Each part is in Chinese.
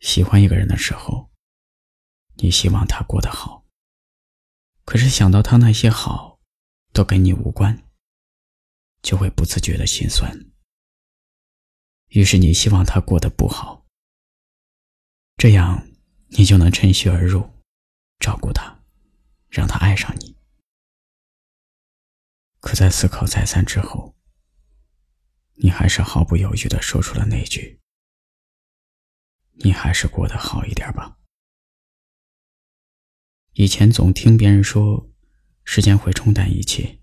喜欢一个人的时候，你希望他过得好。可是想到他那些好，都跟你无关，就会不自觉的心酸。于是你希望他过得不好，这样你就能趁虚而入，照顾他，让他爱上你。可在思考再三之后，你还是毫不犹豫的说出了那句：“你还是过得好一点吧。”以前总听别人说，时间会冲淡一切，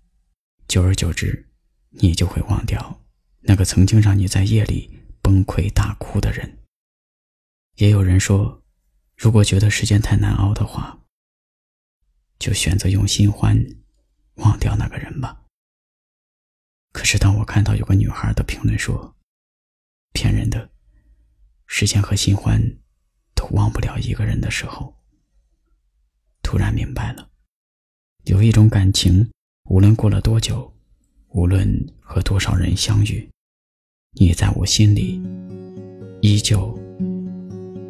久而久之，你就会忘掉那个曾经让你在夜里崩溃大哭的人。也有人说，如果觉得时间太难熬的话，就选择用新欢忘掉那个人吧。可是当我看到有个女孩的评论说：“骗人的，时间和新欢都忘不了一个人的时候。”突然明白了，有一种感情，无论过了多久，无论和多少人相遇，你在我心里依旧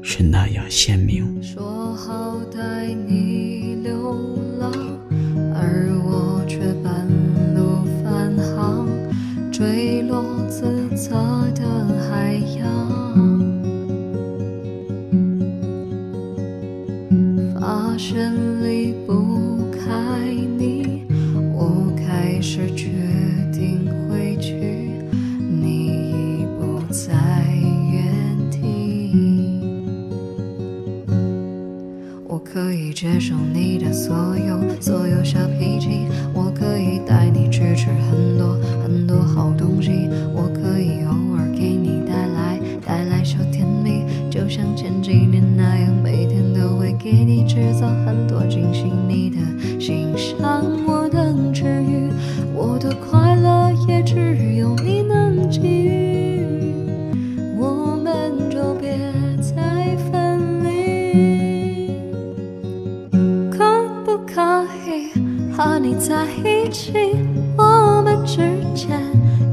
是那样鲜明。说好带你流浪，而我却半路返航，坠落自责的接受你的所有所有小脾气，我可以带你去吃很多很多好东西，我可以偶尔给你带来带来小甜蜜，就像前几年那样，每天都会给你制造很多惊喜。和你在一起，我们之间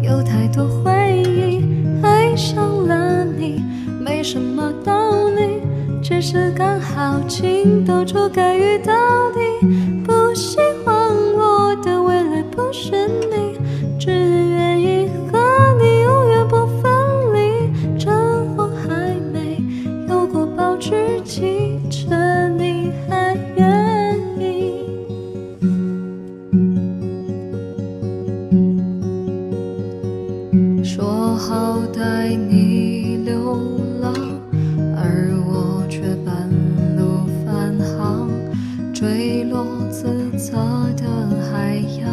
有太多回忆。爱上了你，没什么道理，只是刚好情窦初开遇到你。不希望我的未来不是你，为你流浪而我却半路返航坠落自责的海洋。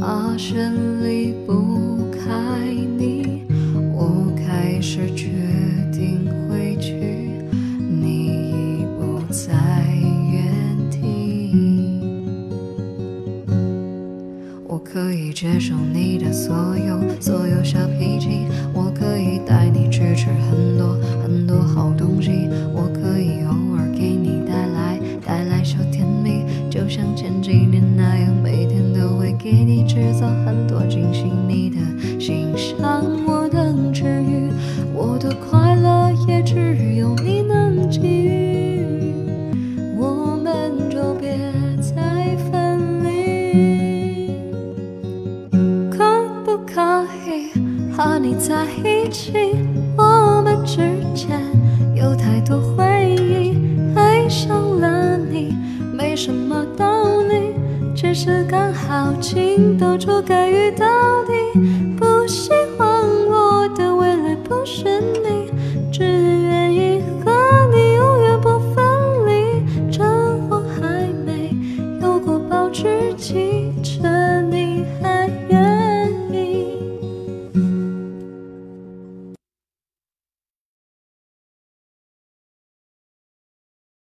发现离不开你我开始全受你的所有所有小脾气，我可以带你去吃很多很多好东西，我可以偶尔是刚好情窦初开遇到你。不喜欢我的未来不是。